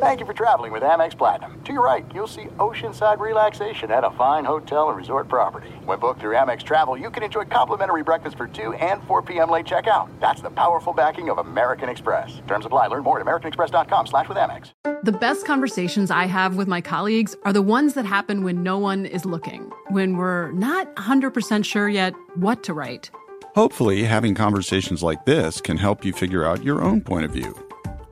Thank you for traveling with Amex Platinum. To your right, you'll see oceanside relaxation at a fine hotel and resort property. When booked through Amex Travel, you can enjoy complimentary breakfast for 2 and 4 p.m. late checkout. That's the powerful backing of American Express. Terms apply. Learn more at americanexpress.com slash with Amex. The best conversations I have with my colleagues are the ones that happen when no one is looking, when we're not 100% sure yet what to write. Hopefully, having conversations like this can help you figure out your own point of view.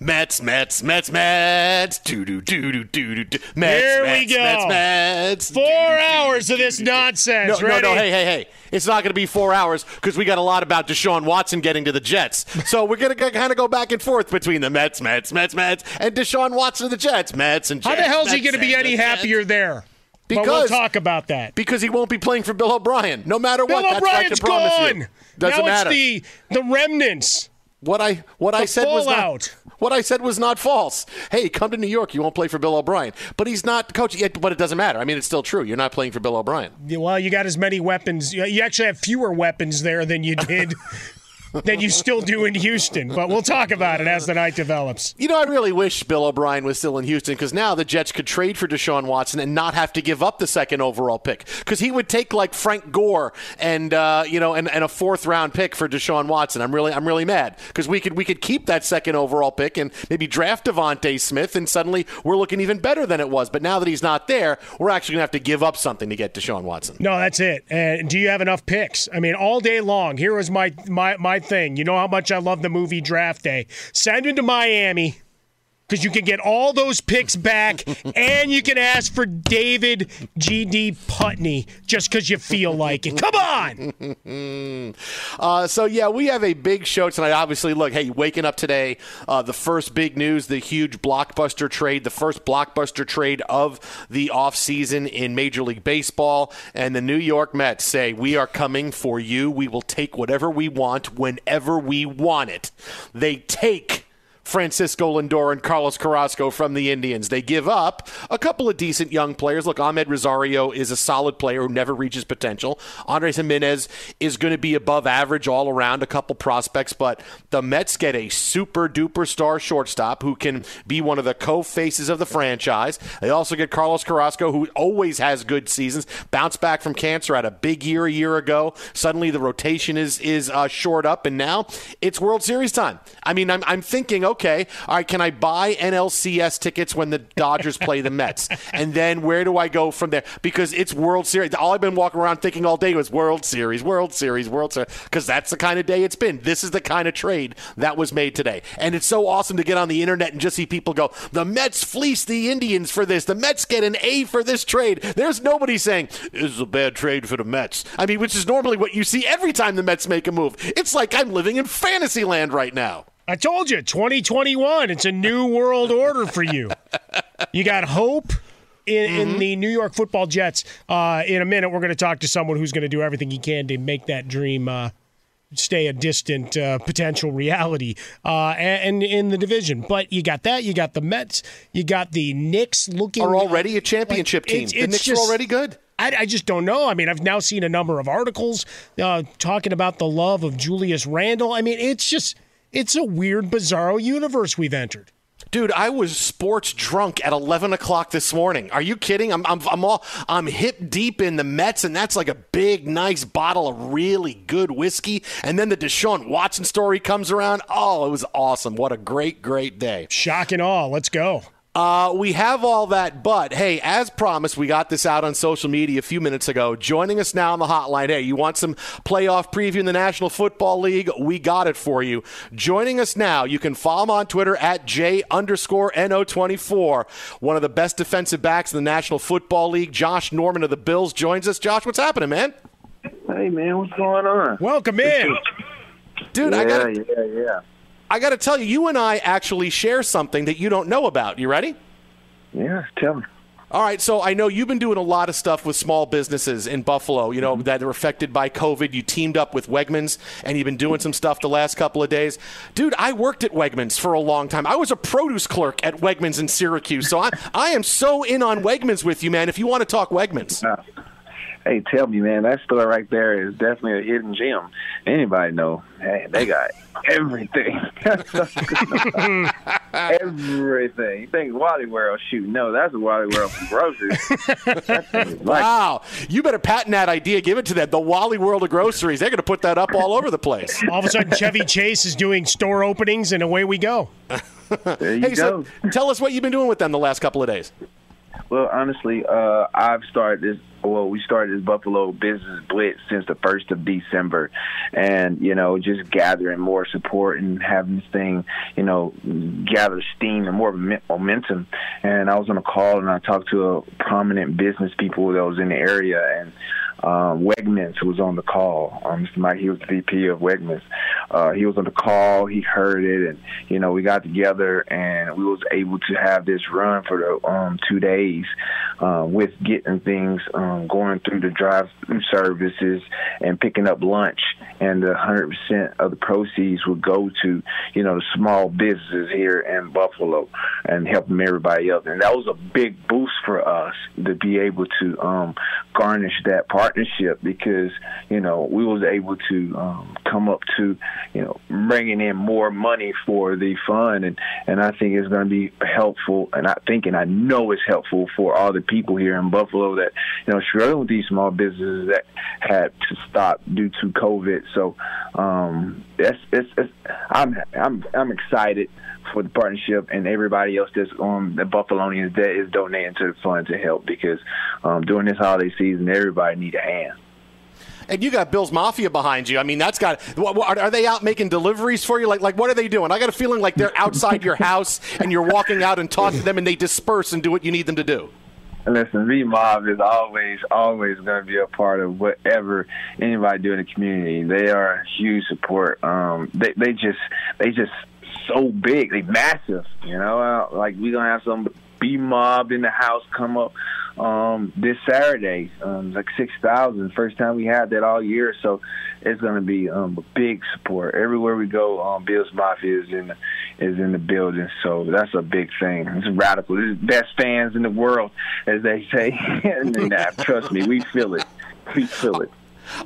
Mets, Mets, Mets, Mets. Do do do do do do do. Mets, Here Mets, we go. Mets, Mets. Four hours of this nonsense. No, no, Ready? no. Hey, hey, hey. It's not going to be four hours because we got a lot about Deshaun Watson getting to the Jets. So we're going to kind of go back and forth between the Mets, Mets, Mets, Mets, and Deshaun Watson and the Jets. Mets and How the hell is he going to be Mets, any Mets, happier there? but we'll talk about that. Because he won't be playing for Bill O'Brien. No matter Bill what, that's I O'Brien's can promise gone. you. Doesn't now matter. it's the the remnants. What I what I The said was fallout. not what I said was not false. Hey, come to New York. You won't play for Bill O'Brien, but he's not coach. Yet, but it doesn't matter. I mean, it's still true. You're not playing for Bill O'Brien. Well, you got as many weapons. You you actually have fewer weapons there than you did than you still do in Houston. But we'll talk about it as the night develops. You know, I really wish Bill O'Brien was still in Houston because now the Jets could trade for Deshaun Watson and not have to give up the second overall pick because he would take like Frank Gore and uh, you know and, and a fourth round pick for Deshaun Watson. I'm really I'm really mad because we could we could keep that second overall pick and maybe draft DeVonta Smith and suddenly we're looking even better than it was. But now that he's not there, we're actually gonna have to give up something to get Deshaun Watson. No, that's it. And do you have enough picks? I mean, all day long. Here was my my my thing. You know how much I love the movie Draft Day. Send him to Miami because you can get all those picks back, and you can ask for David G.D. Putney just because you feel like it. Come on. Uh, so yeah, we have a big show tonight. Obviously, look, hey, waking up today, uh, the first big news, the huge blockbuster trade, the first blockbuster trade of the offseason in Major League Baseball, and the New York Mets say we are coming for you. We will take whatever we want whenever we want it. They take Francisco Lindor and Carlos Carrasco from the Indians. They give up a couple of decent young players. Look, Amed Rosario is a solid player who never reaches potential. Andres Gimenez is going to be above average all around, a couple prospects, but the Mets get a super duper star shortstop who can be one of the co faces of the franchise. They also get Carlos Carrasco, who always has good seasons, bounced back from cancer, had a big year a year ago. Suddenly the rotation is is uh, shored up, and now it's World Series time. I mean, I'm, I'm thinking, okay, all right, can I buy NLCS tickets when the Dodgers play the Mets? And then where do I go from there? Because it's World Series. All I've been walking around thinking all day was World Series, World Series, World Series, because that's the kind of day it's been. This is the kind of trade that was made today. And it's so awesome to get on the internet and just see people go, the Mets fleece the Indians for this. The Mets get an A for this trade. There's nobody saying, this is a bad trade for the Mets. I mean, which is normally what you see every time the Mets make a move. It's like I'm living in fantasy land right now. I told you, 2021. It's a new world order for you. You got hope in, mm-hmm. in the New York Football Jets. Uh, in a minute, we're going to talk to someone who's going to do everything he can to make that dream uh, stay a distant uh, potential reality uh, and, and, in the division. But you got that. You got the Mets. You got the Knicks looking are already a championship like, team. It's, the Knicks just, are already good. I, I, just don't know. I mean, I've now seen a number of articles uh, talking about the love of Julius Randle. I mean, it's just it's a weird, bizarro universe we've entered. Dude, I was sports drunk at 11 o'clock this morning. Are you kidding? I'm, I'm, I'm all I'm hip deep in the Mets, and that's like a big, nice bottle of really good whiskey. And then the Deshaun Watson story comes around. Oh, it was awesome! What a great, great day. Shock and awe. Let's go. Uh, we have all that, but hey, as promised, we got this out on social media a few minutes ago. Joining us now on the hotline. Hey, you want some playoff preview in the National Football League? We got it for you. Joining us now, you can follow him on Twitter at J underscore NO24. One of the best defensive backs in the National Football League, Josh Norman of the Bills, joins us. Josh, what's happening, man? Hey, man, what's going on? Welcome in. Dude, yeah, I got Yeah, yeah. I got to tell you, you and I actually share something that you don't know about. You ready? Yeah, tell me. All right, so I know you've been doing a lot of stuff with small businesses in Buffalo, you know, mm-hmm. that are affected by COVID. You teamed up with Wegmans and you've been doing some stuff the last couple of days. Dude, I worked at Wegmans for a long time. I was a produce clerk at Wegmans in Syracuse. So I, I am so in on Wegmans with you, man, if you want to talk Wegmans. Uh, hey, tell me, man, that store right there is definitely a hidden gem. Anybody know? Hey, they got everything. everything. You think Wally World? Shoot, no, that's a Wally World from groceries. wow, you better patent that idea. Give it to them. The Wally World of groceries. They're going to put that up all over the place. All of a sudden, Chevy Chase is doing store openings, and away we go. there you hey, go. So tell us what you've been doing with them the last couple of days. Well, honestly, uh, I've started this. Well, we started this Buffalo Business Blitz since the first of December, and you know, just gathering more support and having this thing, you know, gather steam and more momentum. And I was on a call and I talked to a prominent business people that was in the area, and um, Wegmans was on the call. Um, Mr. Mike, he was the VP of Wegmans. Uh, he was on the call. He heard it, and you know we got together and we was able to have this run for the um, two days uh, with getting things um, going through the drive-through services and picking up lunch. And the 100% of the proceeds would go to you know the small businesses here in Buffalo and helping everybody else. And that was a big boost for us to be able to um, garnish that partnership because you know we was able to um, come up to you know bringing in more money for the fund and and I think it's going to be helpful and I think and I know it's helpful for all the people here in Buffalo that you know struggling with these small businesses that had to stop due to COVID. So um, it's, it's, it's I'm I'm I'm excited for the partnership and everybody else that's on the Buffalonians that is donating to the fund to help because um, during this holiday season, everybody need a hand. And you got Bills Mafia behind you. I mean, that's got. Are they out making deliveries for you? Like, like what are they doing? I got a feeling like they're outside your house and you're walking out and talking to them, and they disperse and do what you need them to do. Listen, V Mob is always, always going to be a part of whatever anybody do in the community. They are a huge support. Um, they, they just, they just so big. They massive. You know, uh, like we gonna have some B mob in the house come up um, this Saturday. Um, like six thousand. First time we had that all year, so it's gonna be um, a big support everywhere we go. Um, Bills Mafia is in is in the building. So that's a big thing. It's radical. It's best fans in the world, as they say. and trust me, we feel it. We feel it.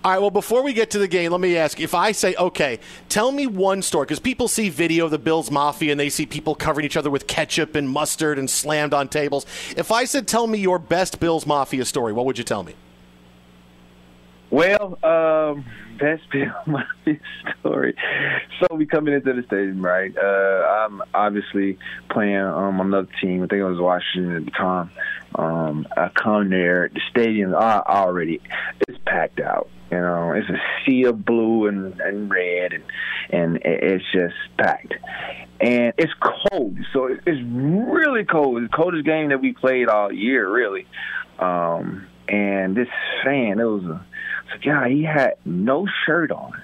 All right, well, before we get to the game, let me ask if I say, okay, tell me one story, because people see video of the Bills Mafia and they see people covering each other with ketchup and mustard and slammed on tables. If I said, tell me your best Bills Mafia story, what would you tell me? Well, um, Mafia story. So we coming into the stadium, right? Uh, I'm obviously playing um, another team. I think I was Washington at the time. Um, I come there. The stadium I already it's packed out. You know, it's a sea of blue and, and red, and and it's just packed. And it's cold, so it's really cold. It's the coldest game that we played all year, really. Um, and this fan, it was a yeah, he had no shirt on,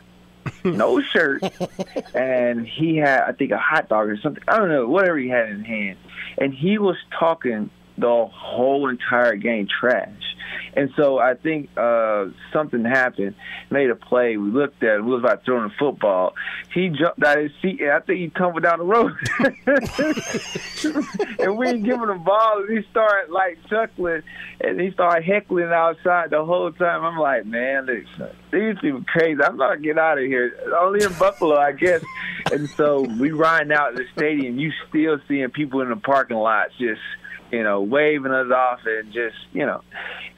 no shirt, and he had I think a hot dog or something. I don't know, whatever he had in hand, and he was talking the whole entire game trash. And so I think uh, something happened, made a play. We looked at it. We was about throwing a football. He jumped out of his seat, and I think he tumbled down the road. and we didn't give him the ball, and he started like chuckling, and he started heckling outside the whole time. I'm like, man, these people crazy. I'm not get out of here. Only in Buffalo, I guess. And so we riding out the stadium. You still seeing people in the parking lots just – you know, waving us off and just, you know,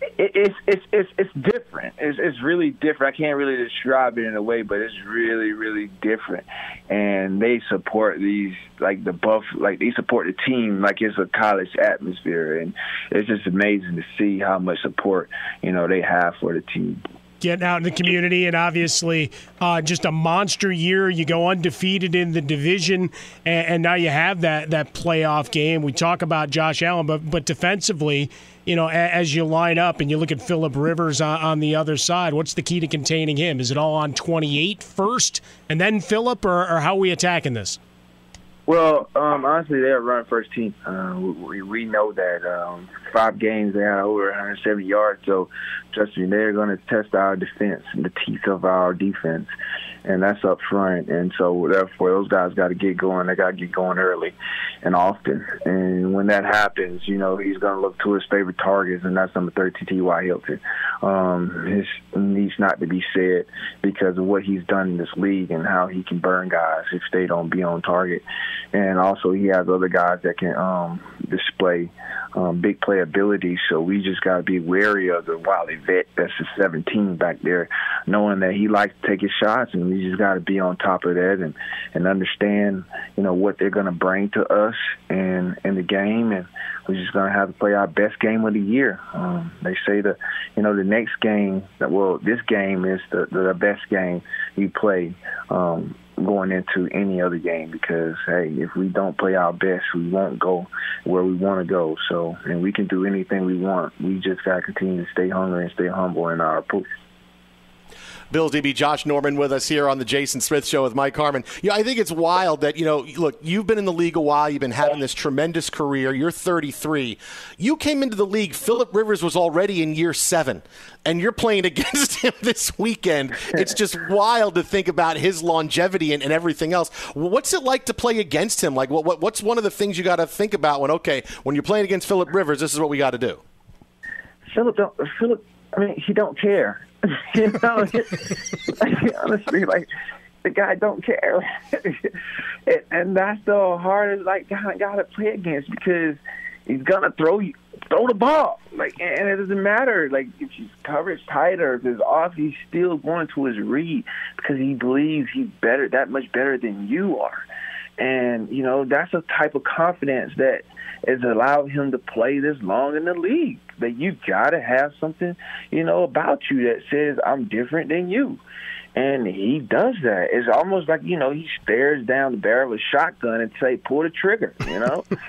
it, it's it's it's it's different. It's it's really different. I can't really describe it in a way, but it's really really different. And they support these like the buff, like they support the team like it's a college atmosphere, and it's just amazing to see how much support you know they have for the team getting out in the community, and obviously uh, just a monster year. You go undefeated in the division, and, and, now you have that that playoff game. We talk about Josh Allen, but but defensively, you know, as you line up and you look at Philip Rivers on, on the other side, what's the key to containing him? Is it all on 28 first, and then Philip, or, or how are we attacking this? Well, um, honestly, they're a run first team. Uh, we, we know that. Um, five games, they had over 170 yards. So, trust me, they're going to test our defense the teeth of our defense and that's up front. And so therefore, those guys got to get going. They got to get going early and often. And when that happens, you know, he's going to look to his favorite targets, and that's number 13, T.Y. Hilton. Um, his needs not to be said because of what he's done in this league and how he can burn guys if they don't be on target. And also, he has other guys that can um, display um, big playability. So we just got to be wary of the wily vet that's a 17 back there, knowing that he likes to take his shots and we just got to be on top of that and and understand, you know, what they're going to bring to us and in the game, and we're just going to have to play our best game of the year. Um, they say the, you know, the next game, that well, this game is the the best game you play. Um, going into any other game because hey, if we don't play our best, we won't go where we want to go. So, and we can do anything we want. We just got to continue to stay hungry and stay humble in our approach. Bills DB Josh Norman with us here on the Jason Smith Show with Mike Harmon. Know, I think it's wild that, you know, look, you've been in the league a while. You've been having this tremendous career. You're 33. You came into the league, Philip Rivers was already in year seven, and you're playing against him this weekend. It's just wild to think about his longevity and, and everything else. What's it like to play against him? Like, what, what what's one of the things you got to think about when, okay, when you're playing against Philip Rivers, this is what we got to do? Philip, don't, Philip, I mean, he don't care. you know, honestly, like the guy don't care, and, and that's the hardest like guy got to play against because he's gonna throw you throw the ball. Like and it doesn't matter like if his coverage tight or if it's off he's still going to his read because he believes he's better that much better than you are. And you know that's a type of confidence that has allowed him to play this long in the league. That you gotta have something, you know, about you that says I'm different than you and he does that. It's almost like you know he stares down the barrel of a shotgun and say, "Pull the trigger." You know,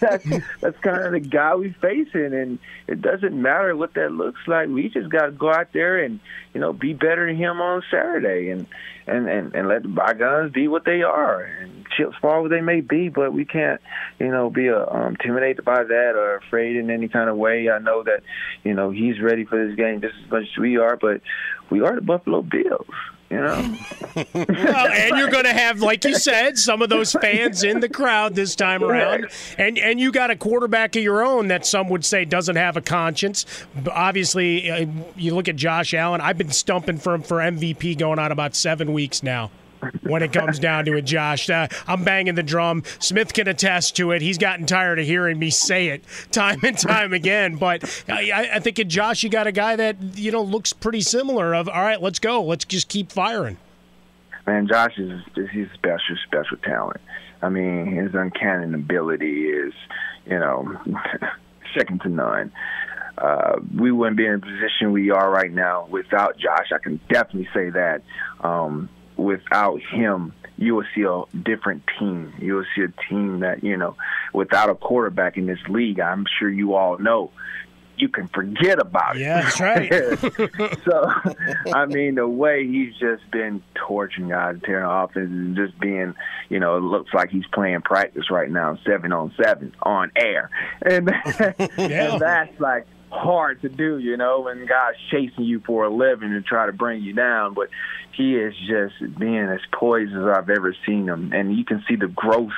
that's, that's kind of the guy we facing, and it doesn't matter what that looks like. We just got to go out there and you know be better than him on Saturday, and and and, and let the bygones be what they are, and chips fall where they may be. But we can't, you know, be uh, um, intimidated by that or afraid in any kind of way. I know that you know he's ready for this game just as much as we are, but we are the Buffalo Bills. You know, well, and you're going to have, like you said, some of those fans in the crowd this time around, and and you got a quarterback of your own that some would say doesn't have a conscience. Obviously, uh, you look at Josh Allen. I've been stumping for him for MVP going on about seven weeks now when it comes down to it, Josh. Uh, I'm banging the drum. Smith can attest to it. He's gotten tired of hearing me say it time and time again. But I, I think in Josh, you got a guy that you know looks pretty similar. Of all right, let's go. Let's just keep firing. Man, Josh is he's special, special talent. I mean, his uncanny ability is, you know, second to none. Uh, we wouldn't be in the position we are right now without Josh. I can definitely say that. Um, without him, you will see a different team. You will see a team that, you know, without a quarterback in this league, I'm sure you all know, you can forget about it. Yeah, that's right. so, I mean, the way he's just been torching guys, tearing offense, and just being, you know, it looks like he's playing practice right now, seven on seven on air, and, yeah. and that's like hard to do, you know, when guys chasing you for a living and try to bring you down. But he is just being as poised as I've ever seen him. And you can see the growth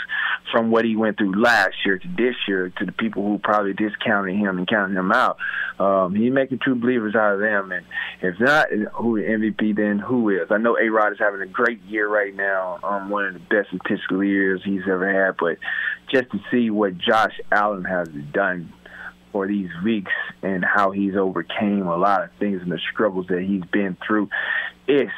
from what he went through last year to this year to the people who probably discounted him and counted him out. Um, he's making true believers out of them. And if not who the MVP, then who is? I know A Rod is having a great year right now, um, one of the best statistical years he's ever had. But just to see what Josh Allen has done for these weeks and how he's overcame a lot of things and the struggles that he's been through. It's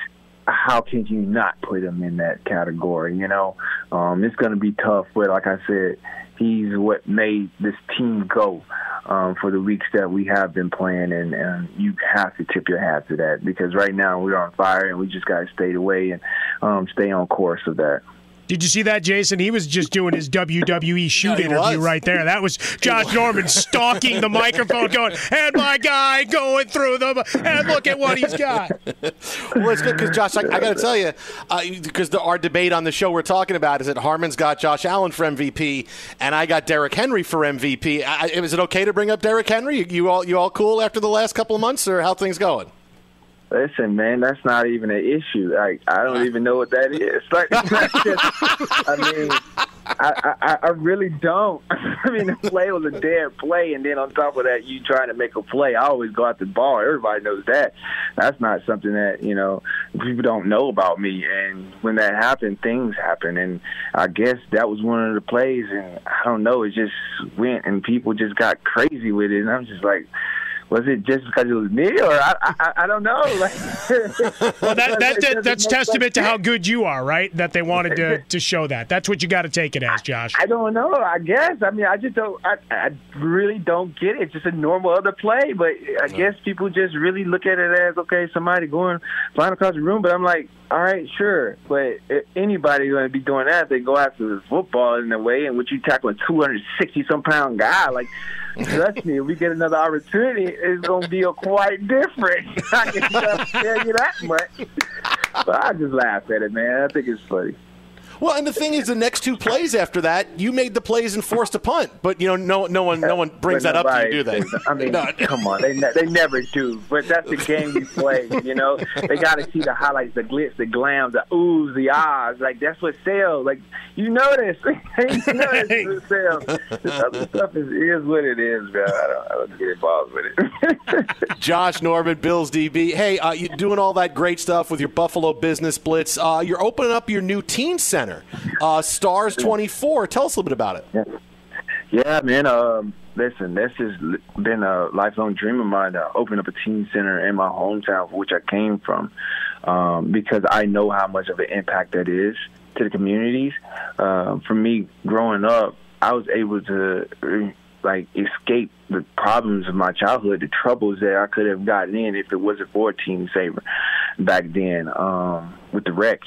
how can you not put him in that category? You know, um, it's going to be tough. But like I said, he's what made this team go um, for the weeks that we have been playing, and, and you have to tip your hat to that because right now we're on fire, and we just got to stay away and um, stay on course of that. Did you see that, Jason? He was just doing his WWE shoot yeah, interview was. right there. That was Josh Norman stalking the microphone, going, "And my guy going through them, and look at what he's got." well, it's good because Josh, I, I got to tell you, because uh, our debate on the show we're talking about is that Harmon's got Josh Allen for MVP, and I got Derrick Henry for MVP. I, is it okay to bring up Derrick Henry? You all you all cool after the last couple of months, or how things going? Listen, man, that's not even an issue. Like I don't even know what that is. Like, just, I mean, I, I I really don't. I mean, the play was a dead play, and then on top of that, you trying to make a play. I always go out the ball. Everybody knows that. That's not something that you know people don't know about me. And when that happened, things happen. And I guess that was one of the plays. And I don't know, it just went, and people just got crazy with it. And I'm just like was it just because it was me, or I, I, I don't know. well, that, that, that that's testament to how good you are, right? That they wanted to, to show that. That's what you got to take it as, Josh. I don't know. I guess. I mean, I just don't. I, I really don't get it. It's just a normal other play, but I guess people just really look at it as okay, somebody going flying across the room. But I'm like, all right, sure. But if anybody's going to be doing that, they go after the football in a way in which you tackle a 260 some pound guy. Like, trust me, if we get another opportunity, it's going to be a quite different. I can tell you that much. But I just laugh at it, man. I think it's funny. Well, and the thing is, the next two plays after that, you made the plays and forced a punt. But you know, no, no one, no one brings that up to you, do they? I mean, come on, they ne- they never do. But that's the game we play. You know, they got to see the highlights, the glitz, the glam, the oohs, the ahs. Like that's what sells. Like you know this. you know this sells. This other stuff is, is what it is, man. I don't, I don't get involved with it. Josh Norman, Bills DB. Hey, uh, you doing all that great stuff with your Buffalo Business Blitz. Uh, you're opening up your new teen center Center. Uh, Starz 24. Tell us a little bit about it. Yeah, yeah man. Um, listen, this has been a lifelong dream of mine to open up a teen center in my hometown, which I came from, um, because I know how much of an impact that is to the communities. Uh, for me, growing up, I was able to like escape the problems of my childhood, the troubles that I could have gotten in if it wasn't for Teen Saver back then um, with the wreck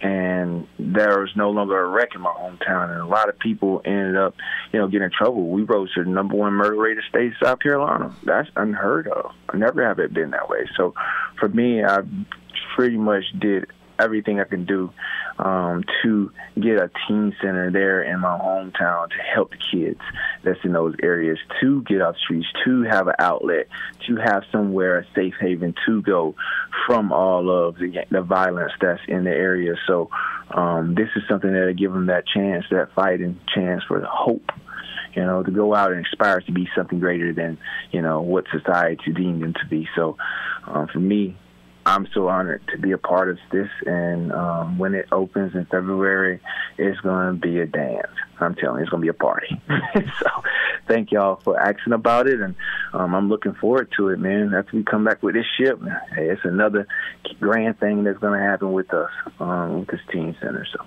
and there was no longer a wreck in my hometown, and a lot of people ended up, you know, getting in trouble. We rose to the number one murder rate in the state of South Carolina. That's unheard of. I never have it been that way. So, for me, I pretty much did everything I can do um, to get a teen center there in my hometown to help the kids that's in those areas to get off streets, to have an outlet, to have somewhere, a safe haven to go from all of the, the violence that's in the area. So um, this is something that'll give them that chance, that fighting chance for hope you know, to go out and aspire to be something greater than, you know, what society deemed them to be. So um, for me, I'm so honored to be a part of this. And um, when it opens in February, it's going to be a dance. I'm telling you, it's going to be a party. so thank y'all for asking about it. And um, I'm looking forward to it, man. After we come back with this ship, hey, it's another grand thing that's going to happen with us, um, with this team center. So.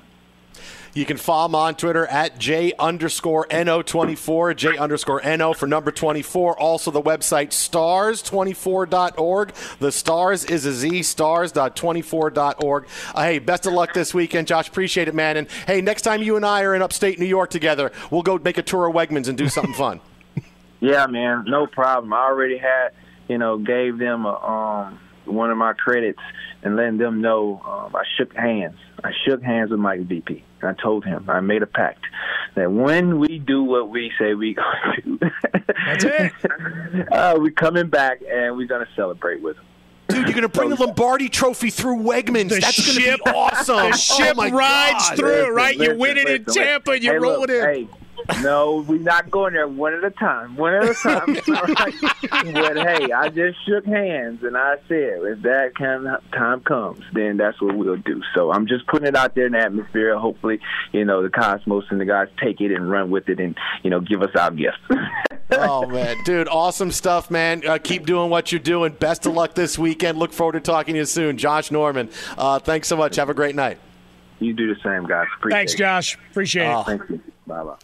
You can follow him on Twitter at J underscore NO24, J underscore NO for number 24. Also, the website starz24.org. The stars is a Z, stars.24.org. Uh, hey, best of luck this weekend, Josh. Appreciate it, man. And hey, next time you and I are in upstate New York together, we'll go make a tour of Wegmans and do something fun. Yeah, man, no problem. I already had, you know, gave them a, um, one of my credits and letting them know um, I shook hands. I shook hands with Mike VP. I told him, I made a pact that when we do what we say we going to do, that's it. uh, we're coming back and we're going to celebrate with him. Dude, you're going to bring the Lombardi Trophy through Wegmans. The That's going to be awesome. the ship oh rides God. through, right? You Listen, win it in listen, Tampa, you hey, roll look, it in. Hey, no, we're not going there one at a time. One at a time. all right? But hey, I just shook hands and I said, if that kind of time comes, then that's what we'll do. So I'm just putting it out there in the atmosphere. Hopefully, you know, the cosmos and the guys take it and run with it and, you know, give us our gift. oh man, dude, awesome stuff, man. Uh, keep doing what you're doing. Best of luck this weekend. Look forward to talking to you soon, Josh Norman. Uh, thanks so much. Have a great night. You do the same, guys. Appreciate Thanks, it. Josh. Appreciate it. Oh. Thank you. Bye bye.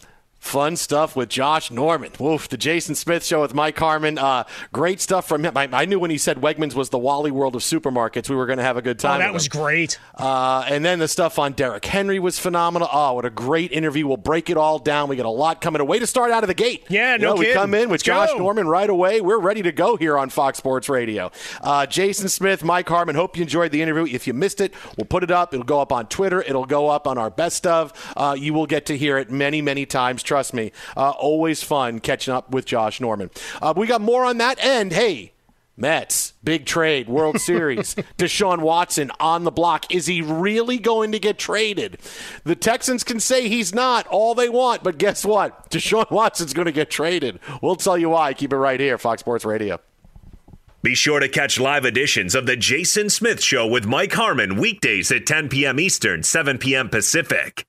Fun stuff with Josh Norman. Woof, the Jason Smith show with Mike Harmon. Uh, great stuff from him. I, I knew when he said Wegmans was the Wally World of supermarkets, we were going to have a good time. Oh, that was him. great. Uh, and then the stuff on Derrick Henry was phenomenal. Oh, what a great interview. We'll break it all down. We got a lot coming. A way to start out of the gate. Yeah, You no know, We come in with Let's Josh go. Norman right away. We're ready to go here on Fox Sports Radio. Uh, Jason Smith, Mike Harmon. Hope you enjoyed the interview. If you missed it, we'll put it up. It'll go up on Twitter. It'll go up on our best of. Uh, you will get to hear it many, many times. Trust me. Uh, always fun catching up with Josh Norman. Uh, we got more on that end. Hey. Mets, big trade, World Series. Deshaun Watson on the block. Is he really going to get traded? The Texans can say he's not all they want, but guess what? Deshaun Watson's going to get traded. We'll tell you why. Keep it right here, Fox Sports Radio. Be sure to catch live editions of The Jason Smith Show with Mike Harmon weekdays at 10 p.m. Eastern, 7 p.m. Pacific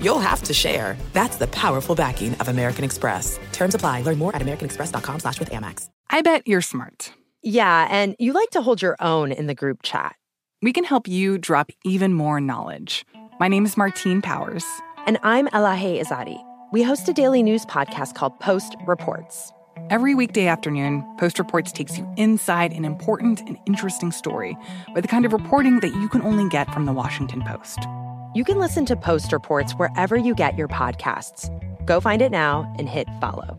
you'll have to share. That's the powerful backing of American Express. Terms apply. Learn more at americanexpress.com slash with Amex. I bet you're smart. Yeah, and you like to hold your own in the group chat. We can help you drop even more knowledge. My name is Martine Powers. And I'm Elahe Izadi. We host a daily news podcast called Post Reports. Every weekday afternoon, Post Reports takes you inside an important and interesting story with the kind of reporting that you can only get from the Washington Post. You can listen to Post Reports wherever you get your podcasts. Go find it now and hit follow.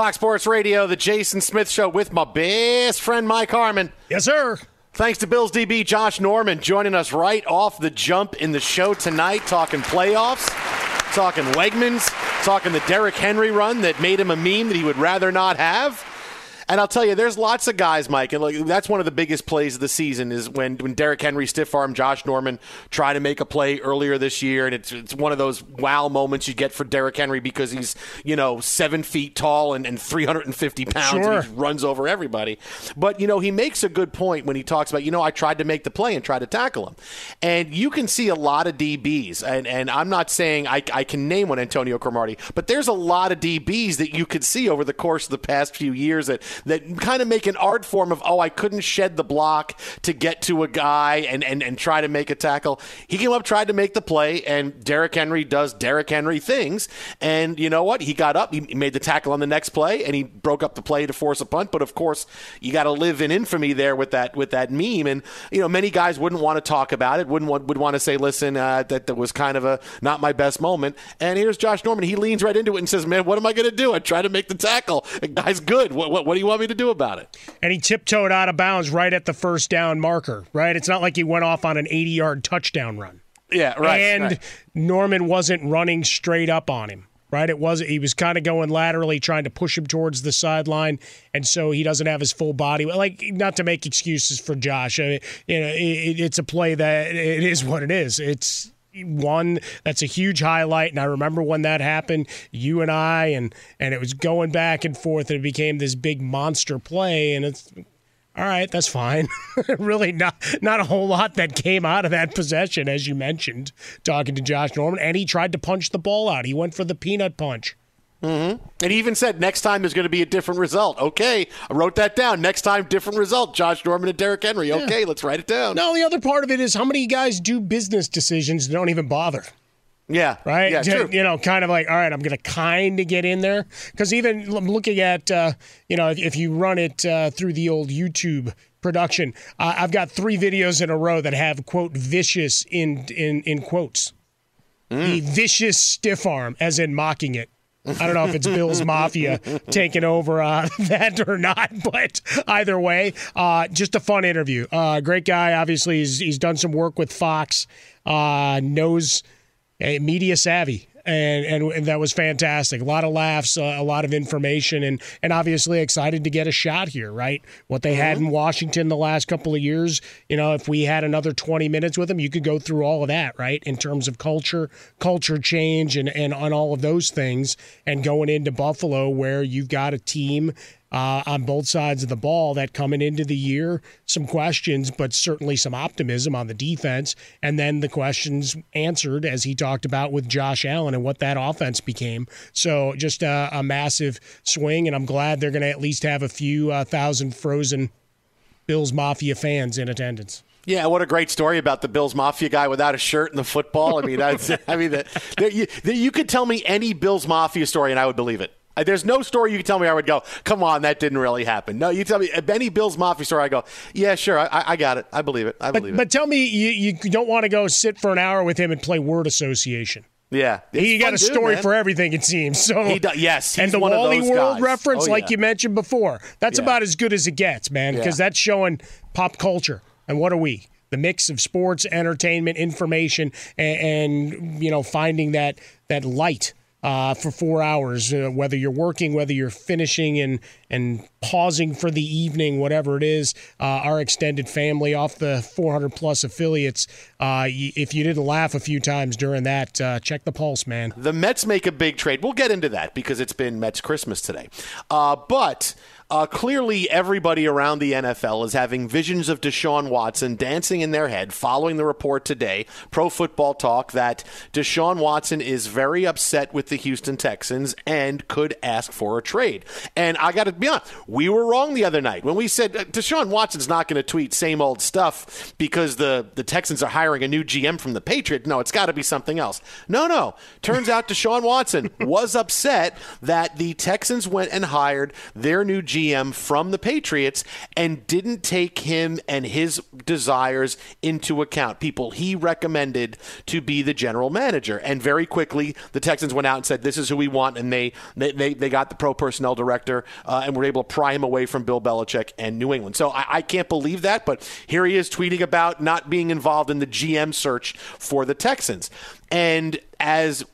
Fox Sports Radio, the Jason Smith Show with my best friend Mike Harmon. Yes, sir. Thanks to Bills DB Josh Norman joining us right off the jump in the show tonight, talking playoffs, talking Wegmans, talking the Derrick Henry run that made him a meme that he would rather not have. And I'll tell you, there's lots of guys, Mike, and like, that's one of the biggest plays of the season is when when Derrick Henry stiff arm Josh Norman try to make a play earlier this year, and it's it's one of those wow moments you get for Derrick Henry because he's you know seven feet tall and, and 350 pounds, Sure. and he runs over everybody. But you know he makes a good point when he talks about you know I tried to make the play and try to tackle him, and you can see a lot of DBs, and and I'm not saying I, I can name one Antonio Cromartie, but there's a lot of DBs that you could see over the course of the past few years that that kind of make an art form of oh I couldn't shed the block to get to a guy and and, and try to make a tackle. He came up, tried to make the play, and Derrick Henry does Derrick Henry things, and you know what? He got up, he made the tackle on the next play, and he broke up the play to force a punt. But of course, you got to live in infamy there with that with that meme, and you know many guys wouldn't want to talk about it, wouldn't want, would want to say, listen, uh, that that was kind of a not my best moment. And here's Josh Norman, he leans right into it and says, man, what am I going to do? I try to make the tackle. The guy's good. What, what what do you want me to do about it? And he tiptoed out of bounds right at the first down marker, right? It's not like he went off on an 80 yard touchdown run. Yeah, right. And right. Norman wasn't running straight up on him, right? It was he was kind of going laterally, trying to push him towards the sideline, and so he doesn't have his full body. Like not to make excuses for Josh, I mean, you know, it, it's a play that it is what it is. It's one that's a huge highlight and i remember when that happened you and i and and it was going back and forth and it became this big monster play and it's all right, that's fine. really, not not a whole lot that came out of that possession, as you mentioned, talking to Josh Norman, and he tried to punch the ball out. He went for the peanut punch. Mm-hmm. And he even said next time there's going to be a different result. Okay, I wrote that down. Next time, different result. Josh Norman and Derrick Henry. Okay, let's write it down. No, the other part of it is how many guys do business decisions and don't even bother. Yeah. Right? Yeah, true. You know, kind of like, all right, I'm going to kind of get in there. Because even looking at, uh, you know, if, if you run it uh, through the old YouTube production, uh, I've got three videos in a row that have, quote, vicious in, in, in quotes. The vicious stiff arm, as in mocking it. I don't know if it's Bills Mafia taking over uh, that or not, but either way, uh, just a fun interview. Uh, great guy. Obviously, he's, he's done some work with Fox, uh, knows uh, media savvy. And, and and that was fantastic. A lot of laughs, uh, a lot of information, and and obviously excited to get a shot here. Right, what they had in Washington the last couple of years. You know, if we had another twenty minutes with them, you could go through all of that. Right, in terms of culture, culture change, and and on all of those things, and going into Buffalo, where you've got a team uh, on both sides of the ball that coming into the year, some questions, but certainly some optimism on the defense. And then the questions answered, as he talked about with Josh Allen and what that offense became. So just a, a massive swing. And I'm glad they're going to at least have a few uh, thousand frozen Bills Mafia fans in attendance. Yeah, what a great story about the Bills Mafia guy without a shirt and the football. I mean, I mean, that, that you, that you could tell me any Bills Mafia story and I would believe it. Uh, There's no story you can tell me I would go, come on, that didn't really happen. No, you tell me any Bills Mafia story, I go, yeah, sure, I, I got it. I believe it. I believe But, it. but tell me, you, you don't want to go sit for an hour with him and play word association. Yeah, he got a dude, story man. for everything, it seems. So He do- yes, and the one of Wally World guys. reference, Oh, like yeah. you mentioned before, that's Yeah. about as good as it gets, man. Because Yeah. that's showing pop culture. And what are we? The mix of sports, entertainment, information, and, and you know, finding that that light. Uh, for four hours, uh, whether you're working, whether you're finishing and and pausing for the evening, whatever it is, uh, our extended family off the 400 plus affiliates. Uh, if you didn't laugh a few times during that, uh, check the pulse, man. The Mets make a big trade. We'll get into that because it's been Mets Christmas today. Uh, but uh, clearly, everybody around the NFL is having visions of Deshaun Watson dancing in their head following the report today, Pro Football Talk, that Deshaun Watson is very upset with the Houston Texans and could ask for a trade. And I got to be honest, we were wrong the other night when we said uh, Deshaun Watson's not going to tweet same old stuff because the, the Texans are hiring a new GM from the Patriots. No, it's got to be something else. No, no. Turns out Deshaun Watson was upset that the Texans went and hired their new GM from the Patriots and didn't take him and his desires into account. People he recommended to be the general manager. And very quickly, the Texans went out and said, This is who we want. And they, they, they, they got the pro personnel director uh, and were able to pry him away from Bill Belichick and New England. So I, I can't believe that. But here he is tweeting about not being involved in the GM search for the Texans. And as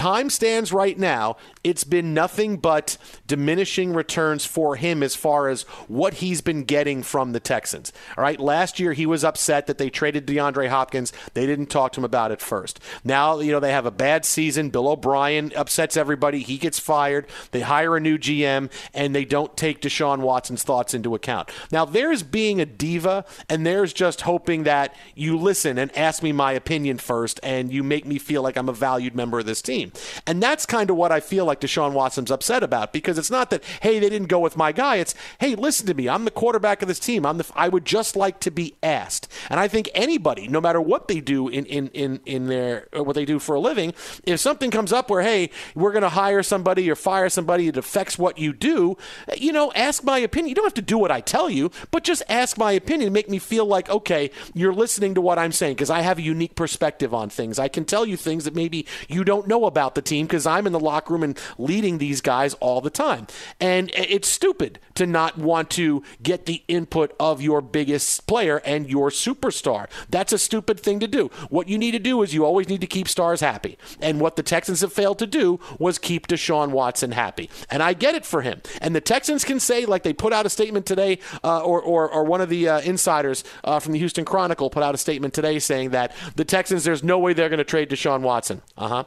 time stands right now, it's been nothing but diminishing returns for him as far as what he's been getting from the Texans. All right, last year he was upset that they traded DeAndre Hopkins. They didn't talk to him about it first. Now, you know, they have a bad season. Bill O'Brien upsets everybody. He gets fired. They hire a new GM and they don't take Deshaun Watson's thoughts into account. Now, there's being a diva and there's just hoping that you listen and ask me my opinion first and you make me feel like I'm a valued member of this team. And that's kind of what I feel like Deshaun Watson's upset about because it's not that, hey, they didn't go with my guy. It's, hey, listen to me. I'm the quarterback of this team. I'm the, I would just like to be asked. And I think anybody, no matter what they do in, in, in, in their, uh, what they do for a living, if something comes up where, hey, we're going to hire somebody or fire somebody it affects what you do, uh, you know, ask my opinion. You don't have to do what I tell you, but just ask my opinion. Make me feel like, okay, you're listening to what I'm saying because I have a unique perspective on things. I can tell you things that maybe you don't know about the team because I'm in the locker room and leading these guys all the time. And it's stupid to not want to get the input of your biggest player and your superstar. That's a stupid thing to do. What you need to do is you always need to keep stars happy. And what the Texans have failed to do was keep Deshaun Watson happy. And I get it for him. And the Texans can say, like they put out a statement today, uh, or, or, or one of the uh, insiders uh, from the Houston Chronicle put out a statement today saying that the Texans, there's no way they're going to trade Deshaun Watson. Uh huh.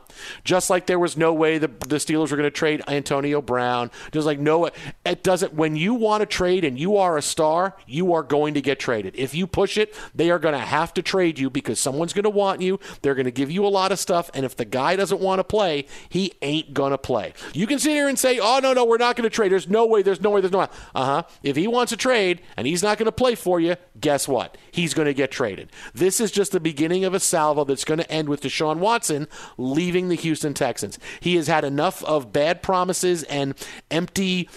Just like there was no way the, the Steelers were going to trade Antonio Brown. Just like no, it doesn't. When you want to trade and you are a star, you are going to get traded. If you push it, they are going to have to trade you because someone's going to want you. They're going to give you a lot of stuff, and if the guy doesn't want to play, he ain't going to play. You can sit here and say, "Oh no, no, we're not going to trade." There's no way. There's no way. There's no. Uh huh. If he wants to trade and he's not going to play for you, guess what? He's going to get traded. This is just the beginning of a salvo that's going to end with Deshaun Watson leaving the Houston Texans. He has had enough of bad promises and empty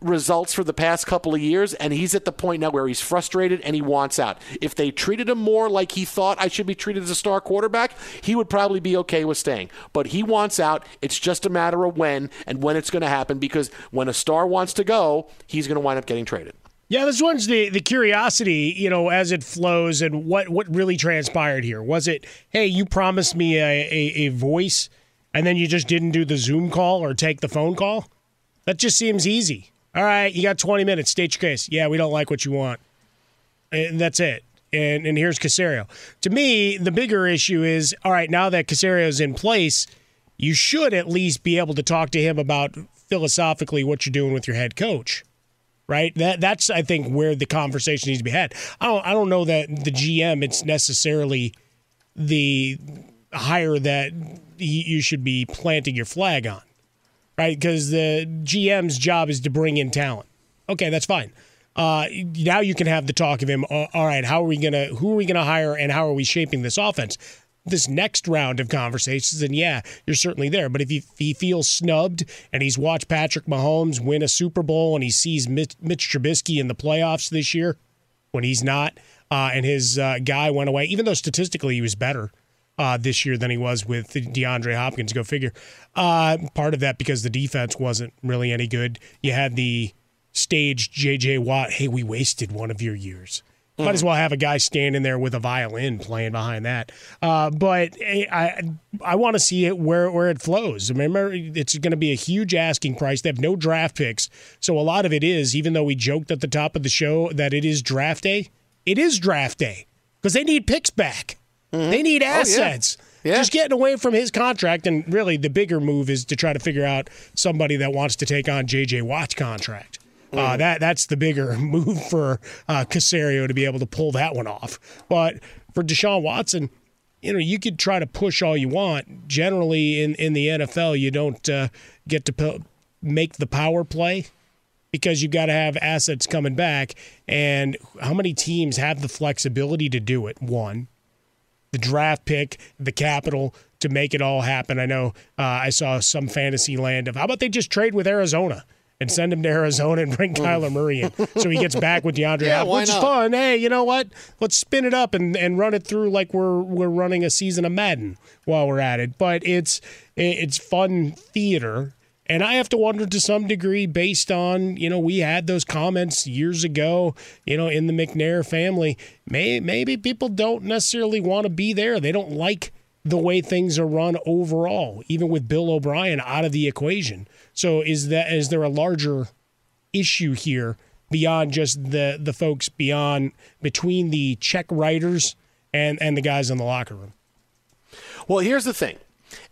results for the past couple of years, and he's at the point now where he's frustrated and he wants out. If they treated him more like he thought I should be treated as a star quarterback, he would probably be okay with staying. But he wants out. It's just a matter of when and when it's going to happen because when a star wants to go, he's going to wind up getting traded. Yeah, this one's the the curiosity, you know, as it flows and what what really transpired here. Was it, hey, you promised me a, a, a voice and then you just didn't do the Zoom call or take the phone call? That just seems easy. All right, you got 20 minutes. State your case. Yeah, we don't like what you want. And that's it. And and here's Caserio. To me, the bigger issue is all right, now that Caserio's in place, you should at least be able to talk to him about philosophically what you're doing with your head coach. Right? That that's I think where the conversation needs to be had. I don't I don't know that the GM it's necessarily the hire that you should be planting your flag on right? Because the GM's job is to bring in talent. Okay, that's fine. uh, now you can have the talk of him. All right, how are we gonna? Who are we gonna hire, and how are we shaping this offense? This next round of conversations, and yeah, you're certainly there. But if he, he feels snubbed and he's watched Patrick Mahomes win a Super Bowl and he sees Mitch, Mitch Trubisky in the playoffs this year when he's not, uh, and his uh, guy went away, even though statistically he was better uh, this year than he was with DeAndre Hopkins. Go figure. Uh, part of that because the defense wasn't really any good. You had the staged J.J. Watt. Hey, we wasted one of your years. Mm-hmm. Might as well have a guy standing there with a violin playing behind that. Uh, but I I want to see it where where it flows. Remember, it's going to be a huge asking price. They have no draft picks, so a lot of it is. Even though we joked at the top of the show that it is draft day, it is draft day because they need picks back. Mm-hmm. They need assets. Oh, yeah. Yeah. Just getting away from his contract, and really the bigger move is to try to figure out somebody that wants to take on J.J. Watt's contract. Uh, mm. Uh, that that's the bigger move for uh, Caserio to be able to pull that one off. But for Deshaun Watson, you know, you could try to push all you want. Generally, in in the NFL, you don't uh, get to p- make the power play because you've got to have assets coming back. And how many teams have the flexibility to do it? One, the draft pick, the capital to make it all happen. I know uh, I saw some fantasy land of how about they just trade with Arizona? and send him to Arizona and bring Kyler Murray in so he gets back with DeAndre yeah, Hopkins, which is fun. Hey, you know what? Let's spin it up and, and run it through like we're we're running a season of Madden while we're at it. But it's it's fun theater. And I have to wonder to some degree, based on, you know, we had those comments years ago, you know, in the McNair family. May, maybe people don't necessarily want to be there. They don't like the way things are run overall, even with Bill O'Brien out of the equation. So is that is there a larger issue here beyond just the the folks beyond between the check writers and and the guys in the locker room? Well, here's the thing.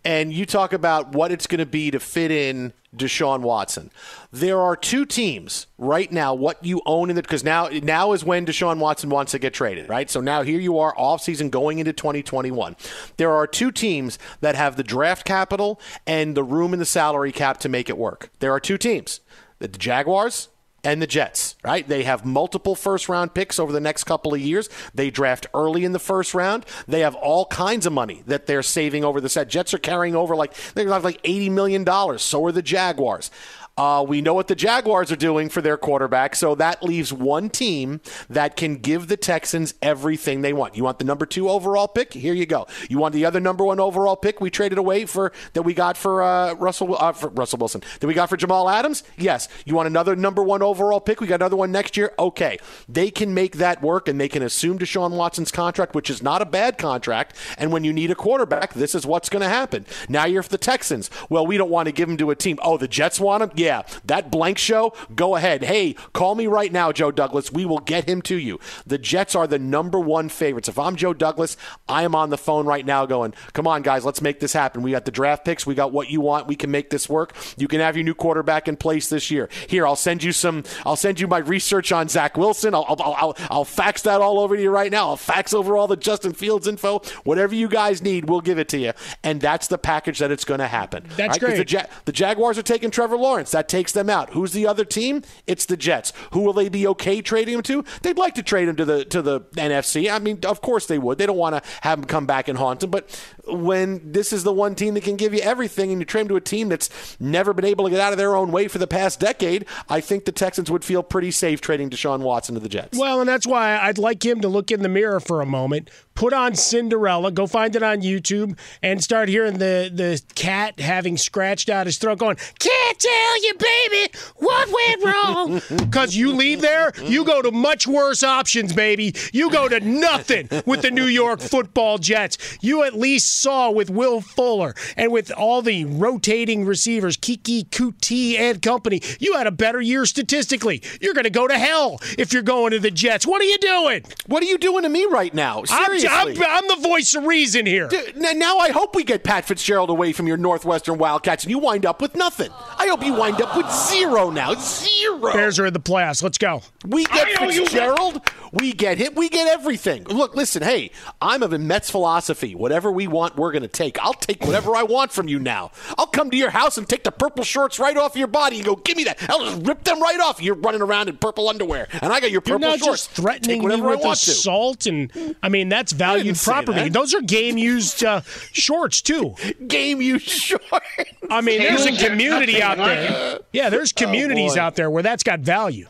And you talk about what it's going to be to fit in Deshaun Watson. There are two teams right now. What you own in the because now now is when Deshaun Watson wants to get traded, right? So now here you are, off season going into 2021. There are two teams that have the draft capital and the room in the salary cap to make it work. There are two teams: the Jaguars and the Jets, right? They have multiple first round picks over the next couple of years. They draft early in the first round. They have all kinds of money that they're saving over the set. Jets are carrying over like they have like $80 million. So are the Jaguars. Uh, we know what the Jaguars are doing for their quarterback, so that leaves one team that can give the Texans everything they want. You want the number two overall pick? Here you go. You want the other number one overall pick we traded away for that we got for uh, Russell uh, for Russell Wilson that we got for Jamal Adams? Yes. You want another number one overall pick? We got another one next year. Okay, they can make that work, and they can assume Deshaun Watson's contract, which is not a bad contract. And when you need a quarterback, this is what's going to happen. Now you're for the Texans. Well, we don't want to give him to a team. Oh, the Jets want him. Yeah yeah, that blank show, go ahead. Hey, call me right now, Joe Douglas. We will get him to you. The Jets are the number one favorites. If I'm Joe Douglas, I am on the phone right now going, come on, guys, let's make this happen. We got the draft picks. We got what you want. We can make this work. You can have your new quarterback in place this year. Here, I'll send you some, I'll send you my research on Zach Wilson. I'll, I'll, I'll, I'll fax that all over to you right now. I'll fax over all the Justin Fields info. Whatever you guys need, we'll give it to you. And that's the package that it's going to happen. That's right? great. The, ja- the Jaguars are taking Trevor Lawrence. That takes them out. Who's the other team? It's the Jets. Who will they be okay trading him to? They'd like to trade him to the to the NFC. I mean, of course they would. They don't want to have him come back and haunt them. But when this is the one team that can give you everything, and you trade to a team that's never been able to get out of their own way for the past decade, I think the Texans would feel pretty safe trading Deshaun Watson to the Jets. Well, and that's why I'd like him to look in the mirror for a moment, put on Cinderella, go find it on YouTube, and start hearing the the cat having scratched out his throat, going, "Can't tell you, baby, what went wrong." Because you leave there, you go to much worse options, baby. You go to nothing with the New York Football Jets. You at least saw with Will Fuller and with all the rotating receivers, Keke Coutee and company. You had a better year statistically. You're going to go to hell if you're going to the Jets. What are you doing? What are you doing to me right now? Seriously. Seriously. I'm, I'm the voice of reason here. Dude, now I hope we get Pat Fitzgerald away from your Northwestern Wildcats and you wind up with nothing. I hope you wind up with zero now. Zero. Bears are in the playoffs. Let's go. We get I owe you Fitzgerald. We get him. We get everything. Look, listen. Hey, I'm of a Mets philosophy. Whatever we want, we're going to take. I'll take whatever I want from you now. I'll come to your house and take the purple shorts right off your body and go, give me that. I'll just rip them right off. You're running around in purple underwear, and I got your You're purple now shorts. just threatening take me with want to. assault, and I mean that's valued property. that. Those are game used uh, shorts too. Game used shorts. I mean, there's a community out there. Yeah, there's Oh, communities boy. out there where that's got value.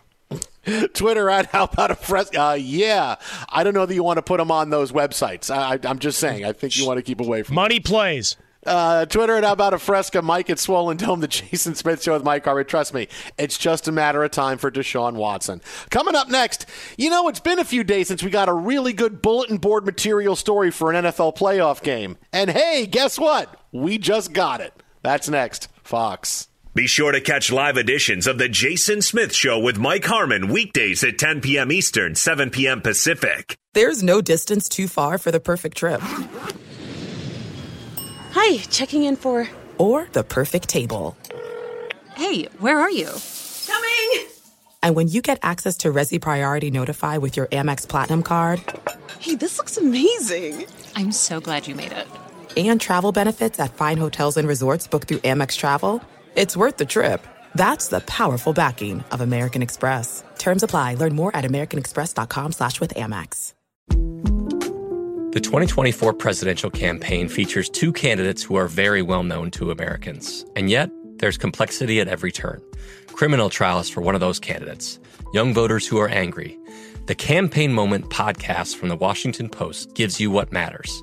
Twitter at how about a fresh? Uh, yeah, I don't know that you want to put them on those websites. I, I'm just saying. I think you want to keep away from money plays. Uh, Twitter at how about a fresca? Mike at Swollen Dome, the Jason Smith Show with Mike Harmon. Trust me, it's just a matter of time for Deshaun Watson. Coming up next, you know it's been a few days since we got a really good bulletin board material story for an NFL playoff game, and hey, guess what? We just got it. That's next, Fox. Be sure to catch live editions of The Jason Smith Show with Mike Harmon weekdays at 10 p.m. Eastern, 7 p.m. Pacific. There's no distance too far for the perfect trip. Hi, checking in for. Or the perfect table. Hey, where are you? Coming! And when you get access to Resy Priority Notify with your Amex Platinum card Hey, this looks amazing. I'm so glad you made it. and travel benefits at fine hotels and resorts booked through Amex Travel, it's worth the trip. That's the powerful backing of American Express. Terms apply. Learn more at americanexpress.com slash with Amex. The 2024 presidential campaign features two candidates who are very well known to Americans. And yet, there's complexity at every turn. Criminal trials for one of those candidates, young voters who are angry. The Campaign Moment podcast from the Washington Post gives you what matters.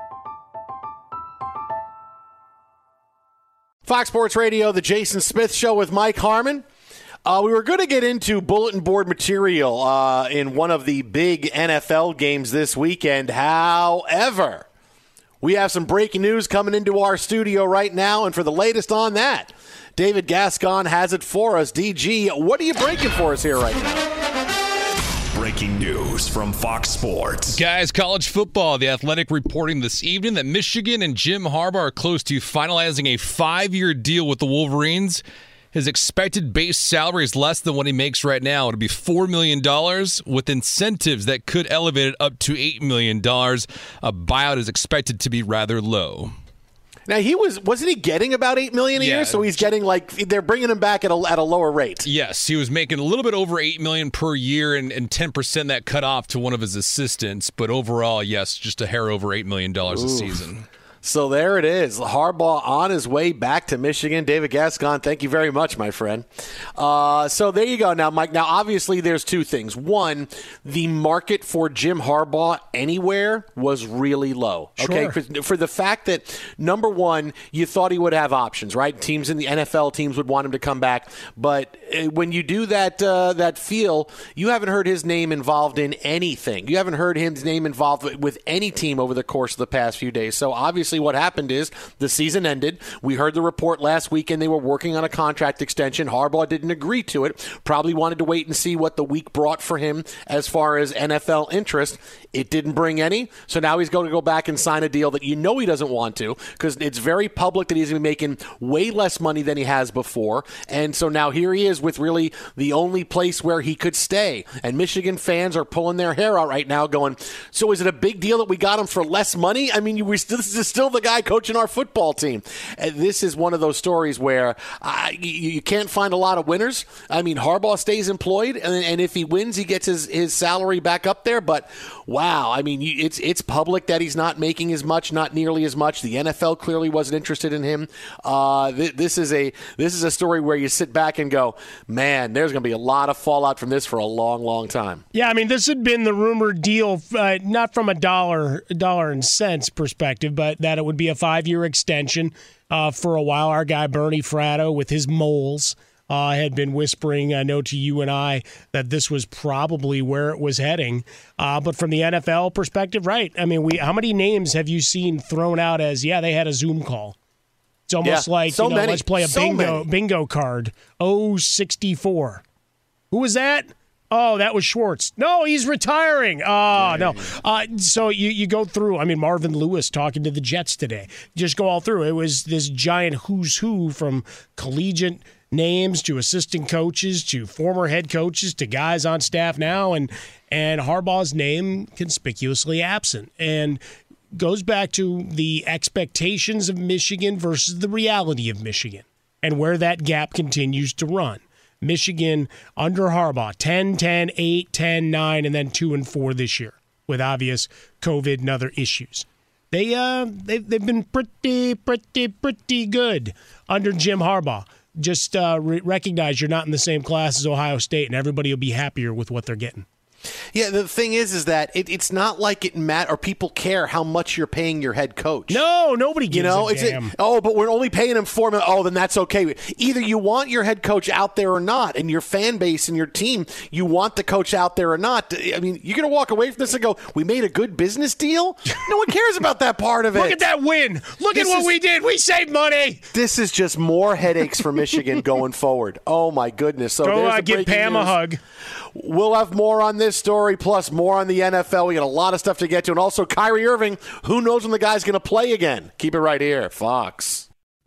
Fox Sports Radio, the Jason Smith Show with Mike Harmon. Uh, we were going to get into bulletin board material uh, in one of the big NFL games this weekend. However, we have some breaking news coming into our studio right now, and for the latest on that, David Gascon has it for us. DG, what are you breaking for us here right now? Breaking news from Fox Sports. Guys, college football. The Athletic reporting this evening that Michigan and Jim Harbaugh are close to finalizing a five year deal with the Wolverines. His expected base salary is less than what he makes right now. It'll be $4 million with incentives that could elevate it up to $8 million. A buyout is expected to be rather low. Now he was wasn't he getting about eight million a Yeah. year? So he's getting like they're bringing him back at a at a lower rate. Yes, he was making a little bit over eight million per year, and and ten percent that cut off to one of his assistants. But overall, yes, just a hair over eight million dollars a season. So there it is. Harbaugh on his way back to Michigan. David Gascon, thank you very much, my friend. Uh, so there you go. Now, Mike, now obviously there's two things. One, the market for Jim Harbaugh anywhere was really low. Okay. Sure. For, for the fact that, number one, you thought he would have options, right? Teams in the NFL teams would want him to come back. But uh, when you do that, uh, that feel, you haven't heard his name involved in anything. You haven't heard his name involved with- with any team over the course of the past few days. So obviously, what happened is the season ended. We heard the report last week, and they were working on a contract extension. Harbaugh didn't agree to it. Probably wanted to wait and see what the week brought for him as far as NFL interest. It didn't bring any. So now he's going to go back and sign a deal that you know he doesn't want to because it's very public that he's going to be making way less money than he has before. And so now here he is with really the only place where he could stay. And Michigan fans are pulling their hair out right now, going, "So is it a big deal that we got him for less money? I mean, we still, this is still the guy coaching our football team." And this is one of those stories where you, you can't find a lot of winners. I mean, Harbaugh stays employed, and, and if he wins, he gets his, his salary back up there. But wow, I mean, it's it's public that he's not making as much, not nearly as much. The NFL clearly wasn't interested in him. Uh, th- this is a this is a story where you sit back and go, man, there's going to be a lot of fallout from this for a long, long time. Yeah, I mean, this had been the rumored deal, uh, not from a dollar, dollar and cents perspective, but that it would be a five-year extension uh, for a while. Our guy Bernie Fratto, with his moles, uh, had been whispering, I know to you and I, that this was probably where it was heading. Uh, but from the NFL perspective, right? I mean, we how many names have you seen thrown out as, yeah, they had a Zoom call? It's almost Yeah, like so you know, many. let's play a So bingo many. bingo card. Oh, 64. Who was that? Oh, that was Schwartz. No, he's retiring. Oh, no. Uh, so you, you go through. I mean, Marvin Lewis talking to the Jets today. Just go all through. It was this giant who's who from collegiate names to assistant coaches to former head coaches to guys on staff now, and and Harbaugh's name conspicuously absent. And goes back to the expectations of Michigan versus the reality of Michigan and where that gap continues to run. Michigan under Harbaugh 10 10 8 10 9 and then 2 and 4 this year with obvious COVID and other issues. They uh they they've been pretty pretty pretty good under Jim Harbaugh. Just uh, re- recognize you're not in the same class as Ohio State, and everybody will be happier with what they're getting. Yeah, the thing is, is that it, it's not like it mat or people care how much you're paying your head coach. No, nobody gives you know, a it's damn. oh, but we're only paying him four million. Oh, then that's okay. Either you want your head coach out there or not, and your fan base and your team, you want the coach out there or not. I mean, you're going to walk away from this and go, "We made a good business deal." No one cares about that part of it. Look at that win. Look This at what is- we did. We saved money. This is just more headaches for Michigan going forward. Oh my goodness! So Go uh, give Pam a hug. We'll have more on this story, plus more on the NFL. We got a lot of stuff to get to, and also Kyrie Irving. Who knows when the guy's going to play again? Keep it right here, Fox.